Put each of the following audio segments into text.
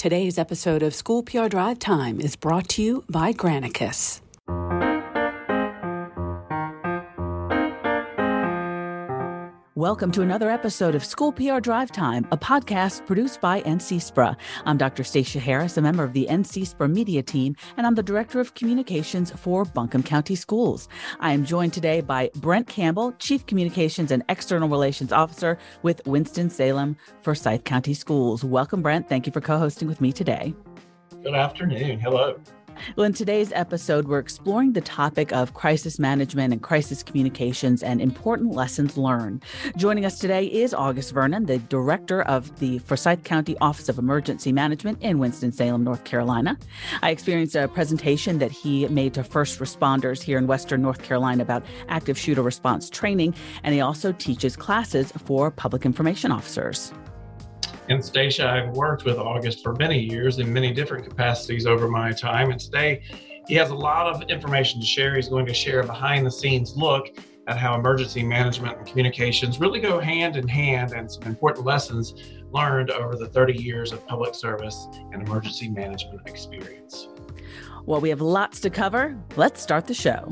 Today's episode of School PR Drive Time is brought to you by Granicus. Welcome to another episode of School PR Drive Time, a podcast produced by NC I'm Dr. Stacia Harris, a member of the NC media team, and I'm the Director of Communications for Buncombe County Schools. I am joined today by Brent Campbell, Chief Communications and External Relations Officer with Winston-Salem for Forsyth County Schools. Welcome, Brent. Thank you for co-hosting with me today. Good afternoon. Hello. Well, in today's episode, we're exploring the topic of crisis management and crisis communications and important lessons learned. Joining us today is August Vernon, the director of the Forsyth County Office of Emergency Management in Winston-Salem, North Carolina. I experienced a presentation that he made to first responders here in Western North Carolina about active shooter response training, and he also teaches classes for public information officers. And Stacia, I've worked with August for many years in many different capacities over my time. And today, he has a lot of information to share. He's going to share a behind the scenes look at how emergency management and communications really go hand in hand and some important lessons learned over the 30 years of public service and emergency management experience. Well, we have lots to cover. Let's start the show.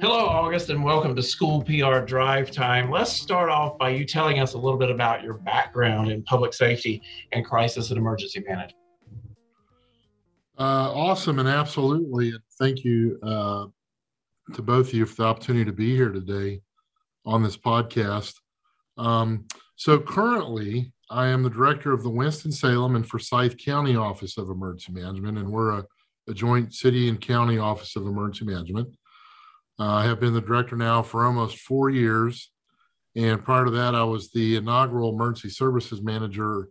Hello, August, and welcome to School PR Drive Time. Let's start off by you telling us a little bit about your background in public safety and crisis and emergency management. Uh, awesome, and absolutely. Thank you uh, to both of you for the opportunity to be here today on this podcast. Um, so, currently, I am the director of the Winston-Salem and Forsyth County Office of Emergency Management, and we're a, a joint city and county office of emergency management. Uh, I have been the director now for almost four years. And prior to that, I was the inaugural emergency services manager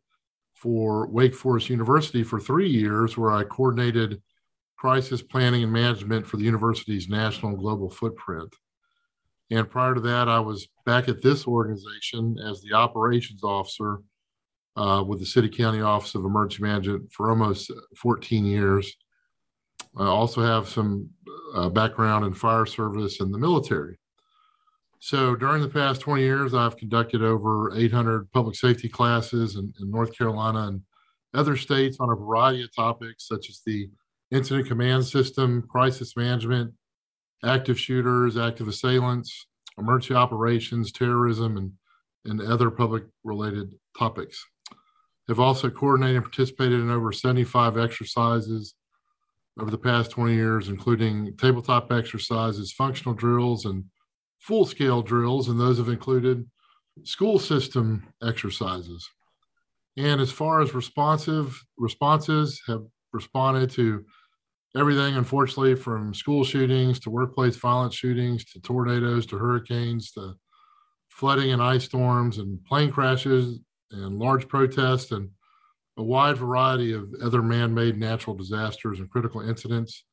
for Wake Forest University for three years, where I coordinated crisis planning and management for the university's national and global footprint. And prior to that, I was back at this organization as the operations officer uh, with the City County Office of Emergency Management for almost 14 years. I also have some uh, background in fire service and the military. So during the past 20 years, I've conducted over 800 public safety classes in, in, North Carolina and other states on a variety of topics such as the incident command system, crisis management, active shooters, active assailants, emergency operations, terrorism, and, and other public related topics. I've also coordinated and participated in over 75 exercises over the past 20 years, including tabletop exercises, functional drills, and full scale drills. And those have included school system exercises. And as far as responsive responses have responded to everything, unfortunately, from school shootings to workplace violence shootings to tornadoes to hurricanes to flooding and ice storms and plane crashes and large protests and a wide variety of other man made natural disasters and critical incidents.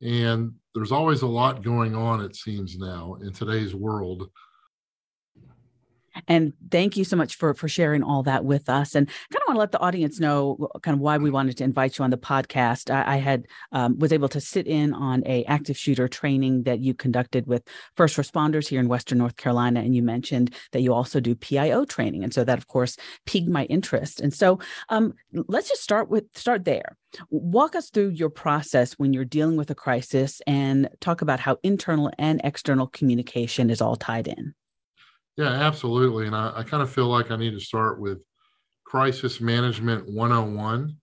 And there's always a lot going on, it seems now, in today's world. And thank you so much for for sharing all that with us. And kind of want to let the audience know kind of why we wanted to invite you on the podcast. I, I had um, was able to sit in on a active shooter training that you conducted with first responders here in Western North Carolina, and you mentioned that you also do PIO training, and so that of course piqued my interest. And so um, let's just start with start there. Walk us through your process when you're dealing with a crisis, and talk about how internal and external communication is all tied in. Yeah, absolutely. And I, I kind of feel like I need to start with crisis management 101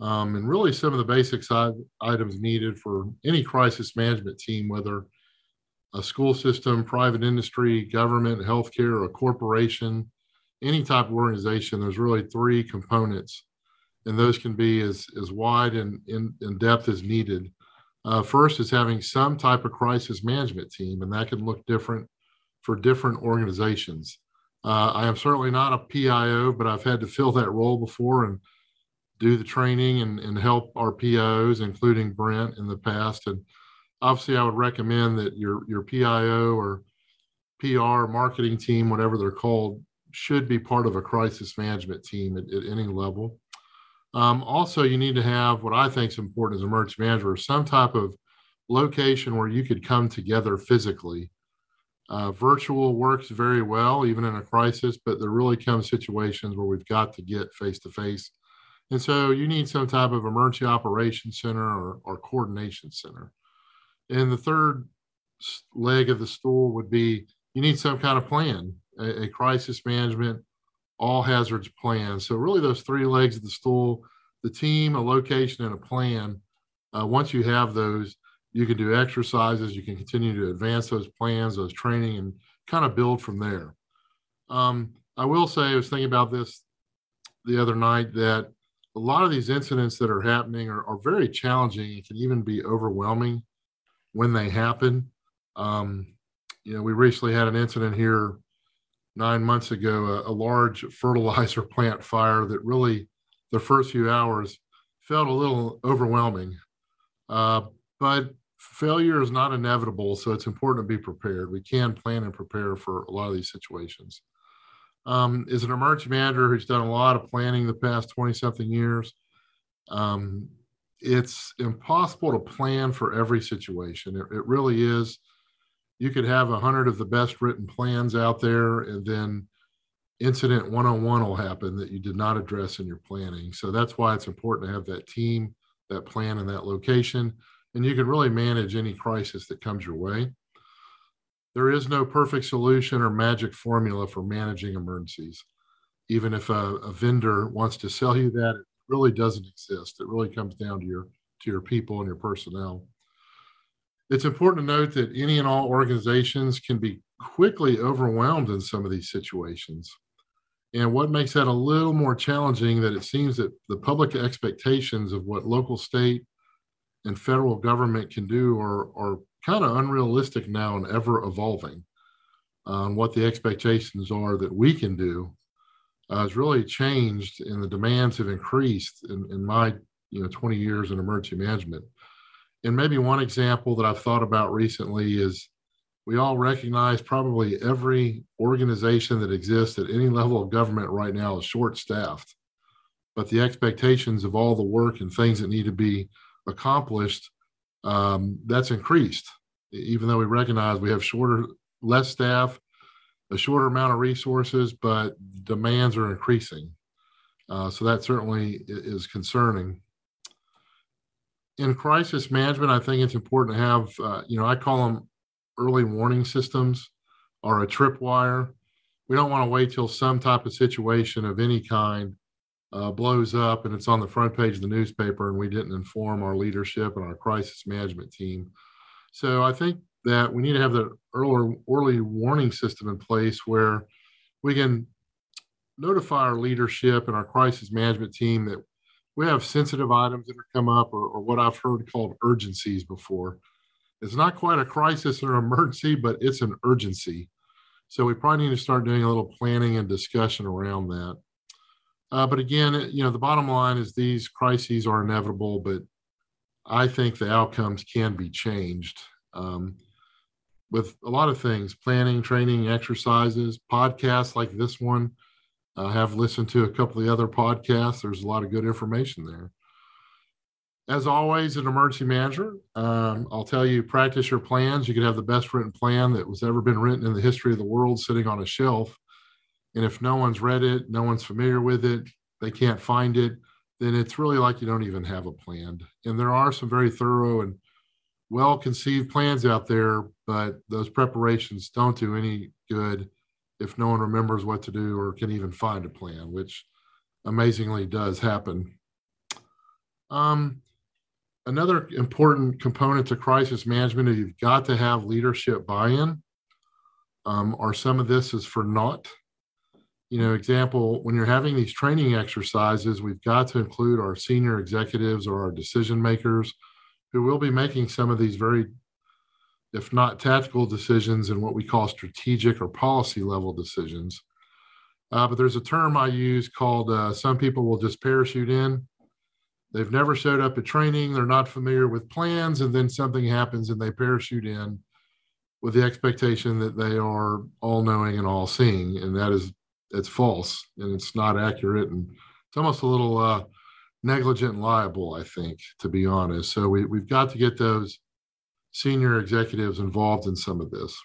um, and really some of the basic side items needed for any crisis management team, whether a school system, private industry, government, healthcare, a corporation, any type of organization. There's really three components, and those can be as, as wide and in, in depth as needed. Uh, first is having some type of crisis management team, and that can look different for different organizations. Uh, I am certainly not a PIO, but I've had to fill that role before and do the training and, and help our PIOs, including Brent in the past. And obviously, I would recommend that your, your PIO or PR marketing team, whatever they're called, should be part of a crisis management team at, at any level. Um, also, you need to have what I think is important as emergency manager, some type of location where you could come together physically Uh, virtual works very well, even in a crisis, but there really come situations where we've got to get face to face. And so you need some type of emergency operations center or, or coordination center. And the third leg of the stool would be you need some kind of plan, a, a crisis management, all hazards plan. So, really, those three legs of the stool the team, a location, and a plan. Uh, once you have those, you can do exercises, you can continue to advance those plans, those training, and kind of build from there. Um, I will say, I was thinking about this the other night that a lot of these incidents that are happening are, are very challenging and can even be overwhelming when they happen. Um, you know, we recently had an incident here nine months ago, a, a large fertilizer plant fire that really, the first few hours, felt a little overwhelming. Uh, but failure is not inevitable, so it's important to be prepared. We can plan and prepare for a lot of these situations. Um, as an emergency manager who's done a lot of planning the past 20 something years, um, it's impossible to plan for every situation. It, it really is you could have a hundred of the best written plans out there and then incident 101 will happen that you did not address in your planning so that's why it's important to have that team that plan in that location and you can really manage any crisis that comes your way. There is no perfect solution or magic formula for managing emergencies. Even if a, a vendor wants to sell you that it really doesn't exist. It really comes down to your to your people and your personnel. It's important to note that any and all organizations can be quickly overwhelmed in some of these situations. And what makes that a little more challenging that it seems that the public expectations of what local, state, and federal government can do are, are kind of unrealistic now and ever evolving. On what the expectations are that we can do uh, has really changed, and the demands have increased in, in my you know 20 years in emergency management and maybe one example that I've thought about recently is we all recognize probably every organization that exists at any level of government right now is short staffed. But the expectations of all the work and things that need to be accomplished, um, that's increased. Even though we recognize we have shorter, less staff, a shorter amount of resources, but demands are increasing. Uh, so that certainly is concerning in crisis management, I think it's important to have, uh, you know, I call them early warning systems or a tripwire. We don't want to wait till some type of situation of any kind uh, blows up and it's on the front page of the newspaper and we didn't inform our leadership and our crisis management team. So I think that we need to have the early, early warning system in place where we can notify our leadership and our crisis management team that we have sensitive items that are come up or, or what I've heard called urgencies before. It's not quite a crisis or emergency, but it's an urgency. So we probably need to start doing a little planning and discussion around that. Uh, but again, you know, the bottom line is these crises are inevitable, but I think the outcomes can be changed um, with a lot of things planning, training, exercises, podcasts like this one I have listened to a couple of the other podcasts. There's a lot of good information there. As always, an emergency manager, um, I'll tell you, practice your plans. You could have the best written plan that was ever been written in the history of the world sitting on a shelf. And if no one's read it, no one's familiar with it, they can't find it, then it's really like you don't even have a plan. And there are some very thorough and well conceived plans out there, but those preparations don't do any good if no one remembers what to do or can even find a plan, which amazingly does happen. Um, another important component to crisis management is you've got to have leadership buy-in, um, or some of this is for naught. You know, example, when you're having these training exercises, we've got to include our senior executives or our decision makers who will be making some of these very if not tactical decisions, and what we call strategic or policy level decisions. Uh, but there's a term I use called uh, some people will just parachute in. They've never showed up at training, they're not familiar with plans, and then something happens and they parachute in with the expectation that they are all knowing and all seeing. And that is, it's false and it's not accurate. And it's almost a little uh, negligent and liable, I think, to be honest. So we, we've got to get those senior executives involved in some of this.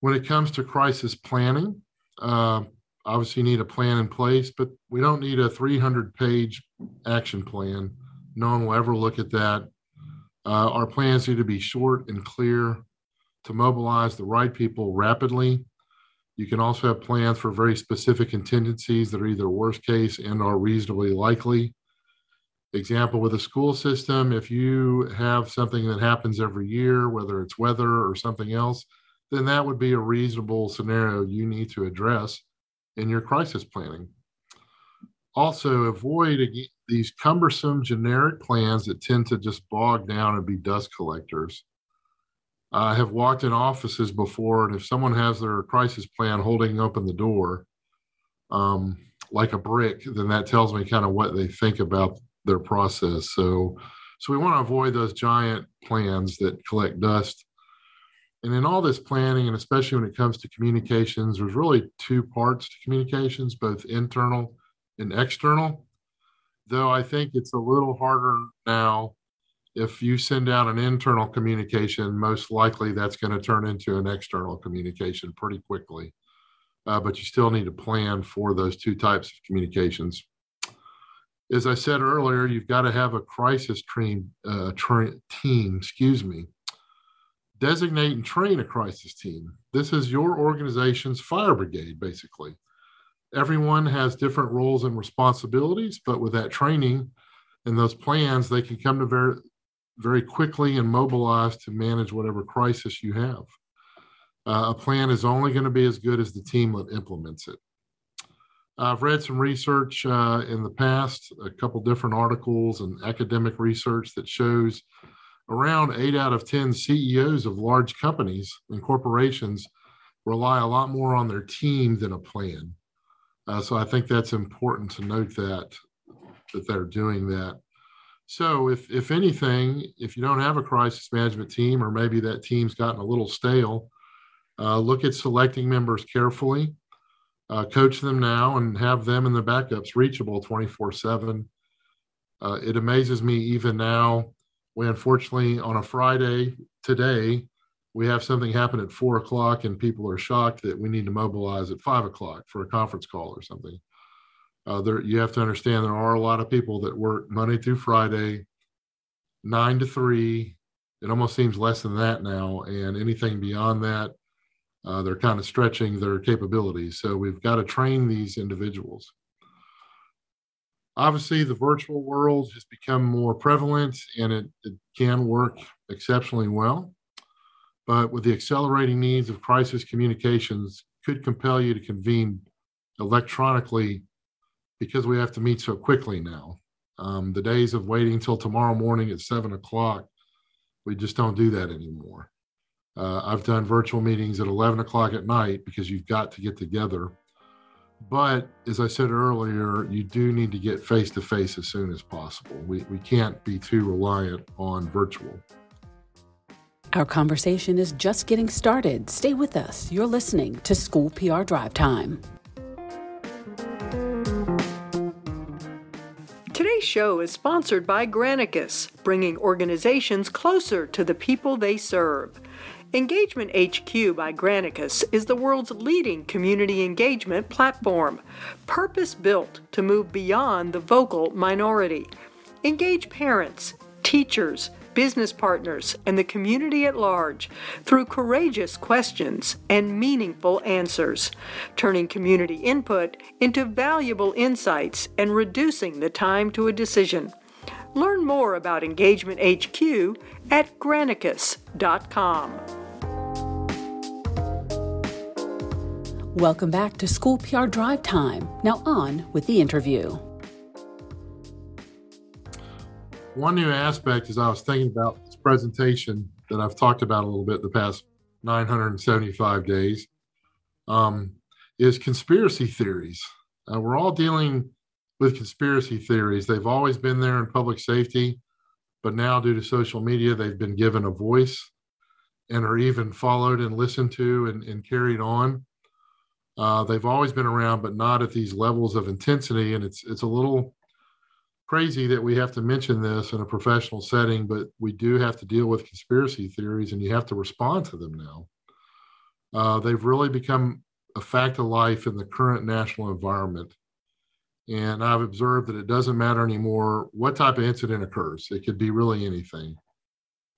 When it comes to crisis planning, uh, obviously you need a plan in place, but we don't need a 300 page action plan. No one will ever look at that. Uh, our plans need to be short and clear to mobilize the right people rapidly. You can also have plans for very specific contingencies that are either worst case and are reasonably likely. Example with a school system, if you have something that happens every year, whether it's weather or something else, then that would be a reasonable scenario you need to address in your crisis planning. Also, avoid these cumbersome generic plans that tend to just bog down and be dust collectors. I have walked in offices before, and if someone has their crisis plan holding open the door um, like a brick, then that tells me kind of what they think about their process. So, so we want to avoid those giant plans that collect dust. And in all this planning, and especially when it comes to communications, there's really two parts to communications, both internal and external. Though I think it's a little harder now. If you send out an internal communication, most likely that's going to turn into an external communication pretty quickly. Uh, but you still need to plan for those two types of communications as I said earlier, you've got to have a crisis team, uh, tra- team, excuse me. Designate and train a crisis team. This is your organization's fire brigade, basically. Everyone has different roles and responsibilities, but with that training and those plans, they can come to very, very quickly and mobilize to manage whatever crisis you have. Uh, a plan is only going to be as good as the team that implements it. I've read some research uh, in the past, a couple different articles and academic research that shows around eight out of 10 CEOs of large companies and corporations rely a lot more on their team than a plan. Uh, so I think that's important to note that that they're doing that. So if if anything, if you don't have a crisis management team, or maybe that team's gotten a little stale, uh, look at selecting members carefully uh, coach them now and have them and the backups reachable 24 uh, 7. It amazes me even now. We unfortunately, on a Friday today, we have something happen at four o'clock and people are shocked that we need to mobilize at five o'clock for a conference call or something. Uh, there, you have to understand there are a lot of people that work Monday through Friday, nine to three. It almost seems less than that now. And anything beyond that, uh, they're kind of stretching their capabilities. So we've got to train these individuals. Obviously, the virtual world has become more prevalent and it, it can work exceptionally well. But with the accelerating needs of crisis communications, could compel you to convene electronically because we have to meet so quickly now. Um, the days of waiting until tomorrow morning at seven o'clock, we just don't do that anymore. Uh, I've done virtual meetings at 11 o'clock at night because you've got to get together. But as I said earlier, you do need to get face to face as soon as possible. We, we can't be too reliant on virtual. Our conversation is just getting started. Stay with us. You're listening to School PR Drive Time. Today's show is sponsored by Granicus, bringing organizations closer to the people they serve. Engagement HQ by Granicus is the world's leading community engagement platform, purpose built to move beyond the vocal minority. Engage parents, teachers, business partners, and the community at large through courageous questions and meaningful answers, turning community input into valuable insights and reducing the time to a decision. Learn more about Engagement HQ at granicus.com. Welcome back to School PR Drive Time. Now on with the interview. One new aspect as I was thinking about this presentation that I've talked about a little bit the past 975 days um, is conspiracy theories. Uh, we're all dealing with conspiracy theories. They've always been there in public safety, but now due to social media, they've been given a voice and are even followed and listened to and, and carried on. Uh, they've always been around, but not at these levels of intensity. And it's it's a little crazy that we have to mention this in a professional setting, but we do have to deal with conspiracy theories, and you have to respond to them now. Uh, they've really become a fact of life in the current national environment. And I've observed that it doesn't matter anymore what type of incident occurs. It could be really anything.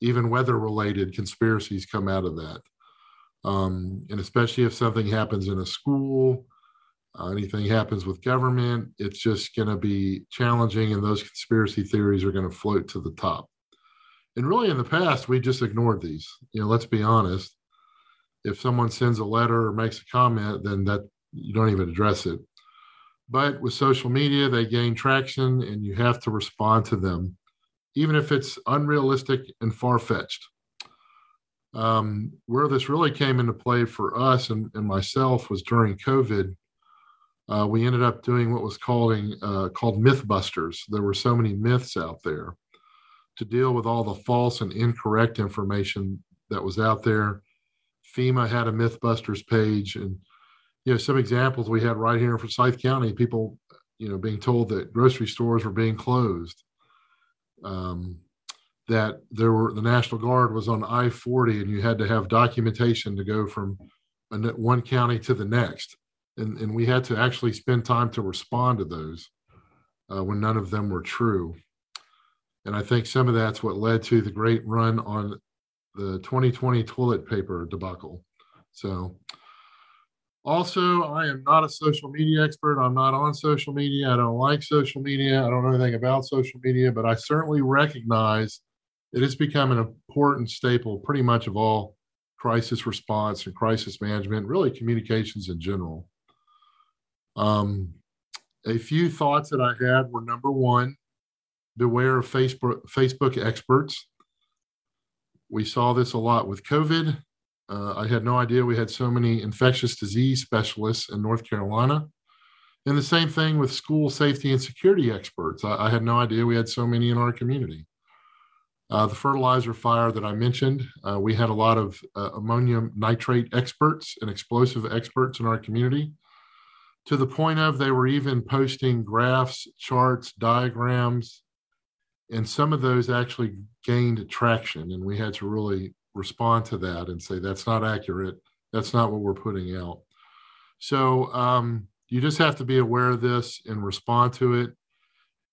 Even weather related conspiracies come out of that. Um, and especially if something happens in a school, uh, anything happens with government, it's just going to be challenging, and those conspiracy theories are going to float to the top. And really, in the past, we just ignored these. You know, let's be honest. If someone sends a letter or makes a comment, then that you don't even address it. But with social media, they gain traction, and you have to respond to them, even if it's unrealistic and far fetched. Um, where this really came into play for us and, and myself was during COVID. Uh, we ended up doing what was calling uh, called MythBusters. There were so many myths out there to deal with all the false and incorrect information that was out there. FEMA had a MythBusters page, and you know some examples we had right here in Forsyth County. People, you know, being told that grocery stores were being closed. Um, that there were the National Guard was on I 40 and you had to have documentation to go from one county to the next. And, and we had to actually spend time to respond to those uh, when none of them were true. And I think some of that's what led to the great run on the 2020 toilet paper debacle. So, also, I am not a social media expert. I'm not on social media. I don't like social media. I don't know anything about social media, but I certainly recognize it has become an important staple pretty much of all crisis response and crisis management, really communications in general. Um, a few thoughts that I had were number one, beware of Facebook, Facebook experts. We saw this a lot with COVID. Uh, I had no idea we had so many infectious disease specialists in North Carolina. And the same thing with school safety and security experts. I, I had no idea we had so many in our community. Uh, the fertilizer fire that I mentioned, uh, we had a lot of uh, ammonium nitrate experts and explosive experts in our community to the point of they were even posting graphs, charts, diagrams, and some of those actually gained traction. And we had to really respond to that and say, that's not accurate. That's not what we're putting out. So um, you just have to be aware of this and respond to it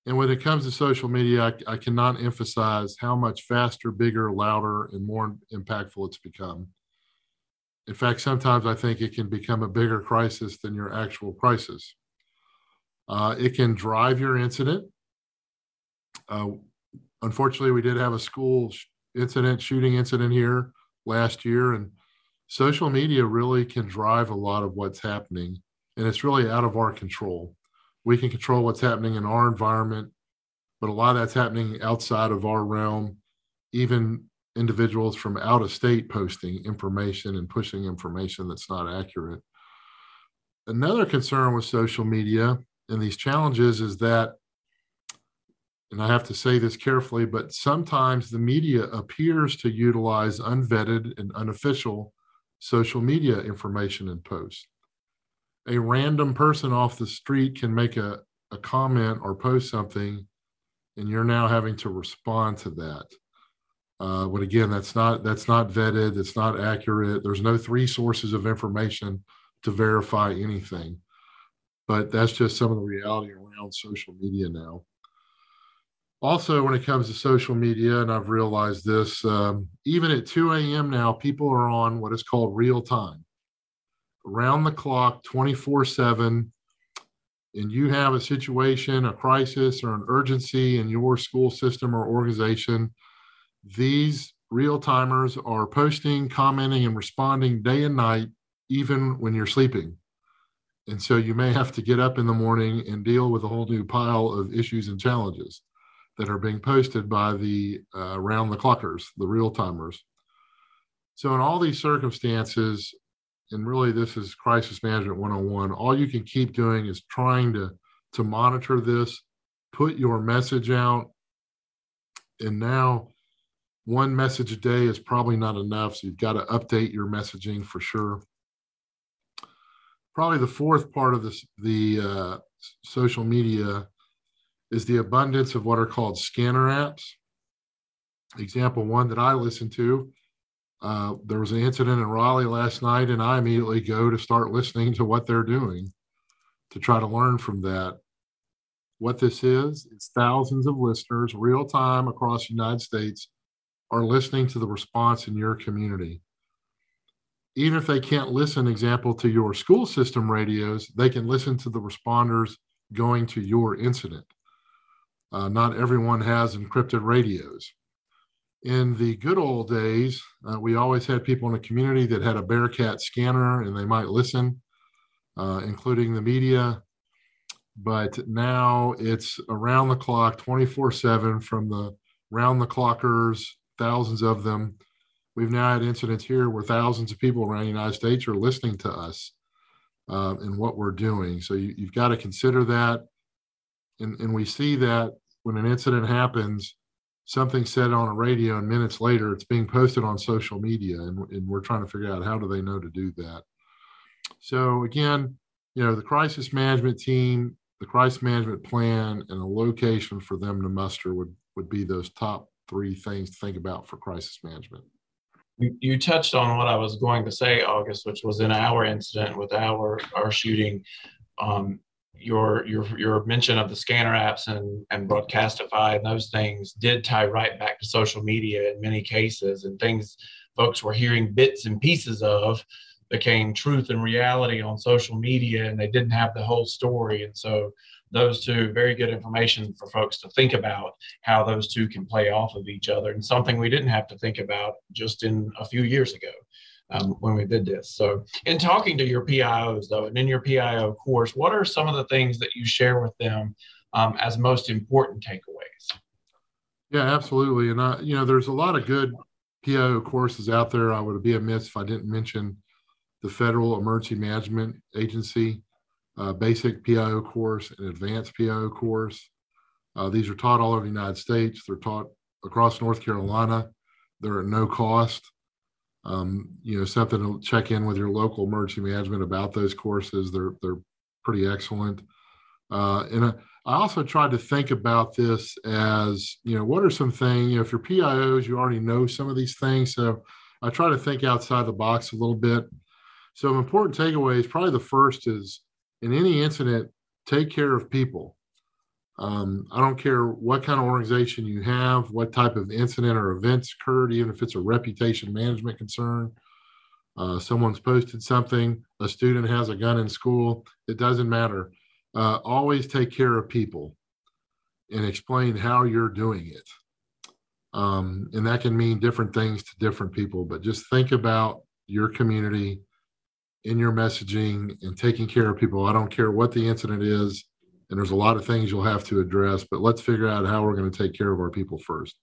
and when it comes to social media, I, I, cannot emphasize how much faster, bigger, louder, and more impactful it's become. In fact, sometimes I think it can become a bigger crisis than your actual crisis. Uh, it can drive your incident. Uh, unfortunately, we did have a school incident, shooting incident here last year, and social media really can drive a lot of what's happening, and it's really out of our control we can control what's happening in our environment, but a lot of that's happening outside of our realm. Even individuals from out of state posting information and pushing information that's not accurate. Another concern with social media and these challenges is that, and I have to say this carefully, but sometimes the media appears to utilize unvetted and unofficial social media information and posts a random person off the street can make a, a comment or post something and you're now having to respond to that uh, but again that's not that's not vetted it's not accurate. There's no three sources of information to verify anything. But that's just some of the reality around social media now. Also when it comes to social media and i've realized this um, even at 2 a.m now people are on what is called real time. Round the clock, 24 7, and you have a situation, a crisis, or an urgency in your school system or organization, these real timers are posting, commenting, and responding day and night, even when you're sleeping. And so you may have to get up in the morning and deal with a whole new pile of issues and challenges that are being posted by the uh, round the clockers, the real timers. So, in all these circumstances, and really this is crisis management 101 all you can keep doing is trying to to monitor this put your message out and now one message a day is probably not enough so you've got to update your messaging for sure probably the fourth part of this the uh, social media is the abundance of what are called scanner apps example one that i listen to uh, there was an incident in Raleigh last night, and I immediately go to start listening to what they're doing to try to learn from that. What this is, is thousands of listeners, real time across the United States, are listening to the response in your community. Even if they can't listen, example, to your school system radios, they can listen to the responders going to your incident. Uh, not everyone has encrypted radios in the good old days, uh, we always had people in the community that had a Bearcat scanner and they might listen, uh, including the media. But now it's around the clock, 24 7 from the round the clockers, thousands of them. We've now had incidents here where thousands of people around the United States are listening to us uh, and what we're doing. So you, have got to consider that. And, and we see that when an incident happens, something said on a radio and minutes later it's being posted on social media and, and we're trying to figure out how do they know to do that so again you know the crisis management team the crisis management plan and a location for them to muster would would be those top three things to think about for crisis management. You, touched on what i was going to say august which was in our incident with our our shooting um, your your your mention of the scanner apps and and broadcastify and those things did tie right back to social media in many cases and things folks were hearing bits and pieces of became truth and reality on social media and they didn't have the whole story. And so those two very good information for folks to think about how those two can play off of each other and something we didn't have to think about just in a few years ago um, when we did this. So, in talking to your PIOs, though, and in your PIO course, what are some of the things that you share with them um, as most important takeaways? Yeah, absolutely. And, I, you know, there's a lot of good PIO courses out there. I would be amiss if I didn't mention the Federal Emergency Management Agency uh, basic PIO course and advanced PIO course. Uh, these are taught all over the United States. They're taught across North Carolina. They're at no cost um, you know, something to check in with your local emergency management about those courses. They're they're pretty excellent. Uh, and I, I also tried to think about this as, you know, what are some things, you know, if you're PIOs, you already know some of these things. So I try to think outside the box a little bit. So important takeaways, probably the first is in any incident, take care of people. Um, I don't care what kind of organization you have, what type of incident or events occurred, even if it's a reputation management concern. Uh, someone's posted something, a student has a gun in school, it doesn't matter. Uh, always take care of people and explain how you're doing it. Um, and that can mean different things to different people, but just think about your community in your messaging and taking care of people. I don't care what the incident is and there's a lot of things you'll have to address but let's figure out how we're going to take care of our people first.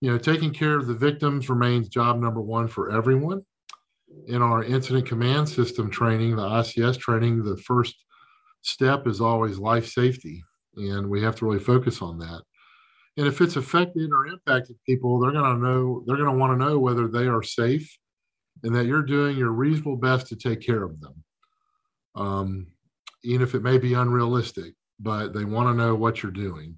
You know taking care of the victims remains job number one for everyone. In our incident command system training the ics training the first step is always life safety and we have to really focus on that. And if it's affected or impacted people they're going to know they're going to want to know whether they are safe and that you're doing your reasonable best to take care of them um, even if it may be unrealistic, but they want to know what you're doing.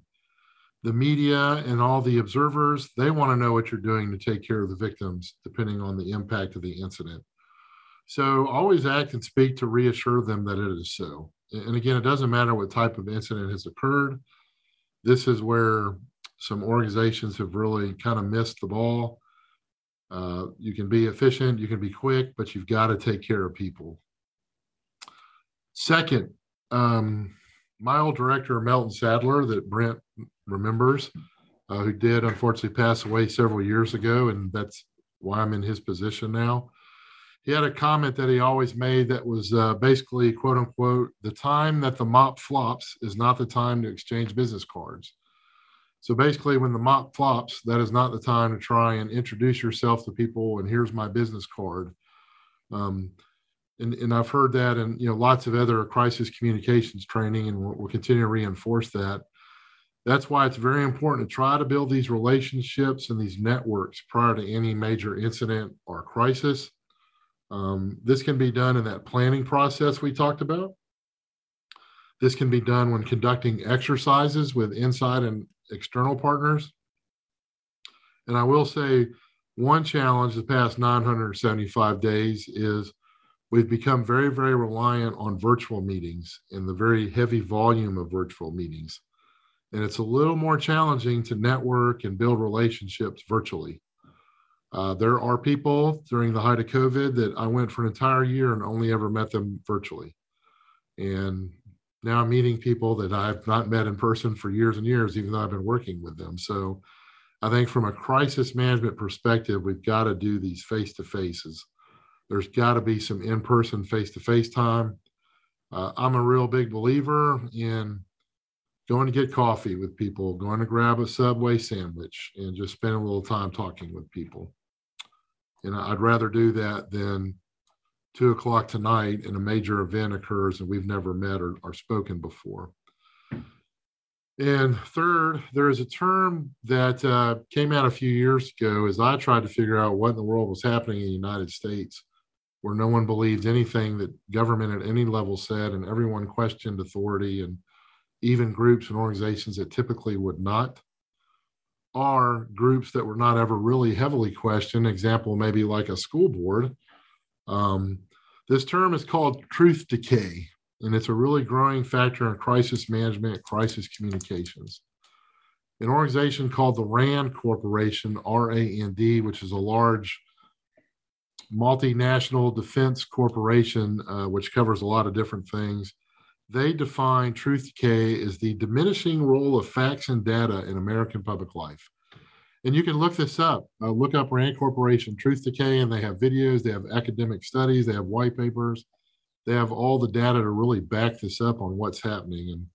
The media and all the observers, they want to know what you're doing to take care of the victims, depending on the impact of the incident. So always act and speak to reassure them that it is so. And again, it doesn't matter what type of incident has occurred. This is where some organizations have really kind of missed the ball. Uh, you can be efficient, you can be quick, but you've got to take care of people. Second, um, my old director, Melton Sadler, that Brent remembers, uh, who did unfortunately pass away several years ago, and that's why I'm in his position now. He had a comment that he always made that was uh, basically, quote unquote, the time that the mop flops is not the time to exchange business cards. So basically, when the mop flops, that is not the time to try and introduce yourself to people and here's my business card. Um, and, and I've heard that and you know lots of other crisis communications training, and we'll, we'll continue to reinforce that. That's why it's very important to try to build these relationships and these networks prior to any major incident or crisis. Um, this can be done in that planning process we talked about. This can be done when conducting exercises with inside and external partners. And I will say, one challenge the past 975 days is we've become very, very reliant on virtual meetings and the very heavy volume of virtual meetings. And it's a little more challenging to network and build relationships virtually. Uh, there are people during the height of COVID that I went for an entire year and only ever met them virtually. And now I'm meeting people that I've not met in person for years and years, even though I've been working with them. So I think from a crisis management perspective, we've got to do these face to faces. There's got to be some in person, face to face time. Uh, I'm a real big believer in going to get coffee with people, going to grab a Subway sandwich, and just spend a little time talking with people. And I'd rather do that than two o'clock tonight and a major event occurs and we've never met or, or spoken before. And third, there is a term that uh, came out a few years ago as I tried to figure out what in the world was happening in the United States, where no one believed anything that government at any level said, and everyone questioned authority, and even groups and organizations that typically would not are groups that were not ever really heavily questioned. Example, maybe like a school board. Um, this term is called truth decay, and it's a really growing factor in crisis management, crisis communications. An organization called the RAND Corporation, R A N D, which is a large multinational defense corporation, uh, which covers a lot of different things. They define truth decay as the diminishing role of facts and data in American public life. And you can look this up. Uh, look up Rand Corporation Truth Decay, and they have videos, they have academic studies, they have white papers, they have all the data to really back this up on what's happening. And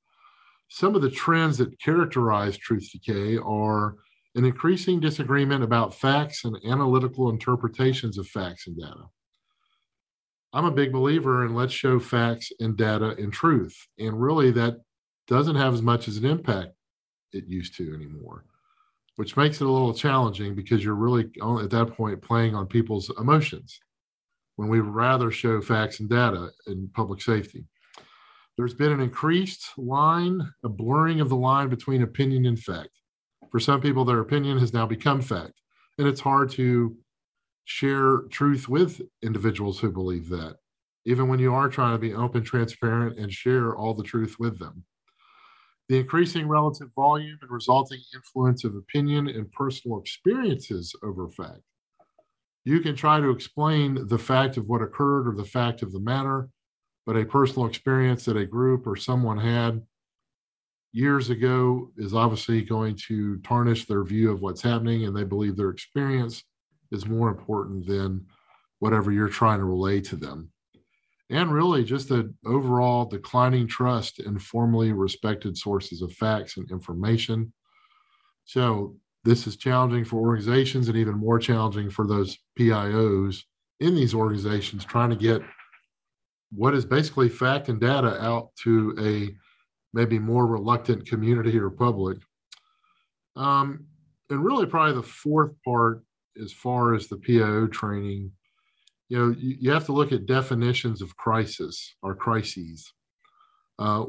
some of the trends that characterize truth decay are an increasing disagreement about facts and analytical interpretations of facts and data. I'm a big believer in let's show facts and data and truth. And really, that doesn't have as much as an impact it used to anymore which makes it a little challenging because you're really at that point playing on people's emotions when we rather show facts and data in public safety. There's been an increased line, a blurring of the line between opinion and fact. For some people, their opinion has now become fact, and it's hard to share truth with individuals who believe that, even when you are trying to be open, transparent, and share all the truth with them. The increasing relative volume and resulting influence of opinion and personal experiences over fact. You can try to explain the fact of what occurred or the fact of the matter, but a personal experience that a group or someone had years ago is obviously going to tarnish their view of what's happening, and they believe their experience is more important than whatever you're trying to relay to them and really just the overall declining trust in formally respected sources of facts and information. So, this is challenging for organizations and even more challenging for those PIOs in these organizations trying to get what is basically fact and data out to a maybe more reluctant community or public. Um, and really, probably the fourth part, as far as the PIO training, you know you, you have to look at definitions of crisis or crises. Uh,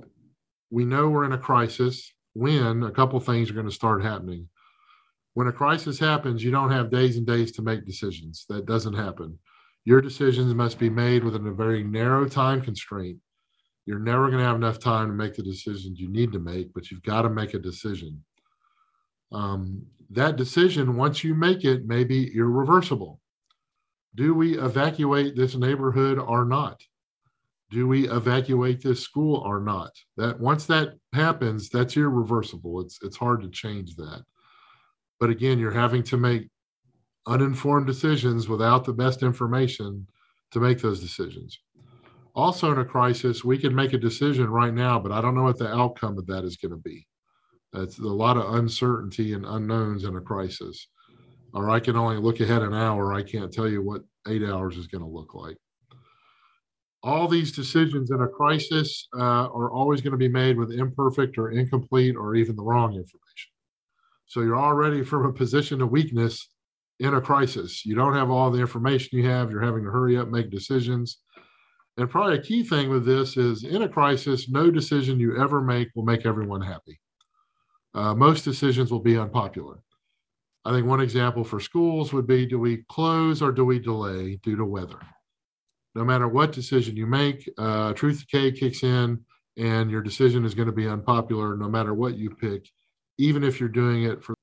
we know we're in a crisis when a couple things are going to start happening. When a crisis happens you don't have days and days to make decisions. That doesn't happen. Your decisions must be made within a very narrow time constraint. You're never going to have enough time to make the decisions you need to make but you've got to make a decision. Um, that decision once you make it may be irreversible do we evacuate this neighborhood or not? Do we evacuate this school or not? That once that happens, that's irreversible. It's it's hard to change that. But again, you're having to make uninformed decisions without the best information to make those decisions. Also, in a crisis, we can make a decision right now, but I don't know what the outcome of that is going to be. That's a lot of uncertainty and unknowns in a crisis or I can only look ahead an hour. I can't tell you what eight hours is going to look like. All these decisions in a crisis uh, are always going to be made with imperfect or incomplete or even the wrong information. So you're already from a position of weakness in a crisis. You don't have all the information you have. You're having to hurry up, make decisions. And probably a key thing with this is in a crisis, no decision you ever make will make everyone happy. Uh, most decisions will be unpopular. I think one example for schools would be do we close or do we delay due to weather? No matter what decision you make, uh, truth decay kicks in and your decision is going to be unpopular no matter what you pick, even if you're doing it for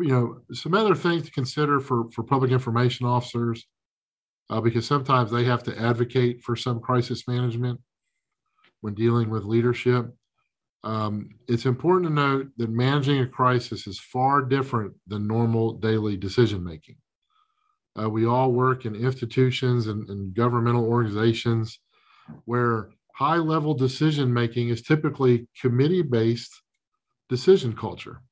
you know some other things to consider for for public information officers uh, because sometimes they have to advocate for some crisis management when dealing with leadership um, it's important to note that managing a crisis is far different than normal daily decision making uh, we all work in institutions and, and governmental organizations where high level decision making is typically committee based decision culture.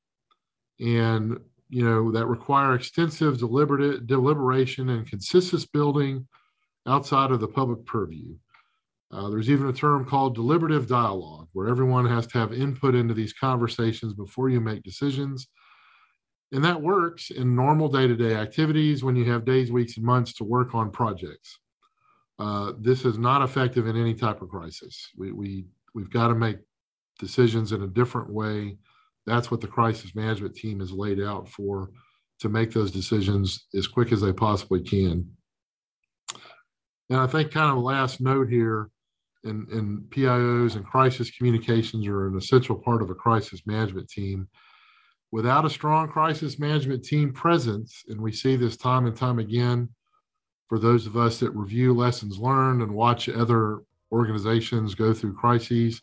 And you know that require extensive deliberate deliberation and consensus building outside of the public purview uh, there's even a term called deliberative dialogue where everyone has to have input into these conversations before you make decisions. And that works in normal day-to-day activities when you have days weeks and months to work on projects. Uh, this is not effective in any type of crisis. We, we we've got to make decisions in a different way. That's what the crisis management team is laid out for to make those decisions as quick as they possibly can. And I think kind of last note here, and, and PIOs and crisis communications are an essential part of a crisis management team. Without a strong crisis management team presence, and we see this time and time again for those of us that review lessons learned and watch other organizations go through crises,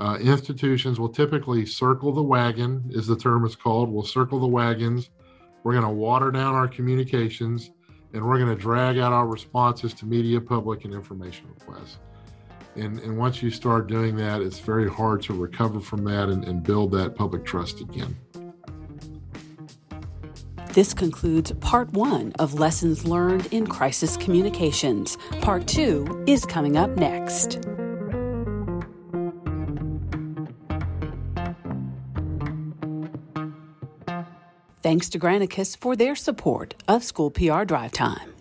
uh, institutions will typically circle the wagon, is the term it's called. We'll circle the wagons. We're going to water down our communications and we're going to drag out our responses to media, public, and information requests. And, and once you start doing that, it's very hard to recover from that and, and build that public trust again. This concludes part one of Lessons Learned in Crisis Communications. Part two is coming up next. Thanks to Granicus for their support of School PR Drive Time.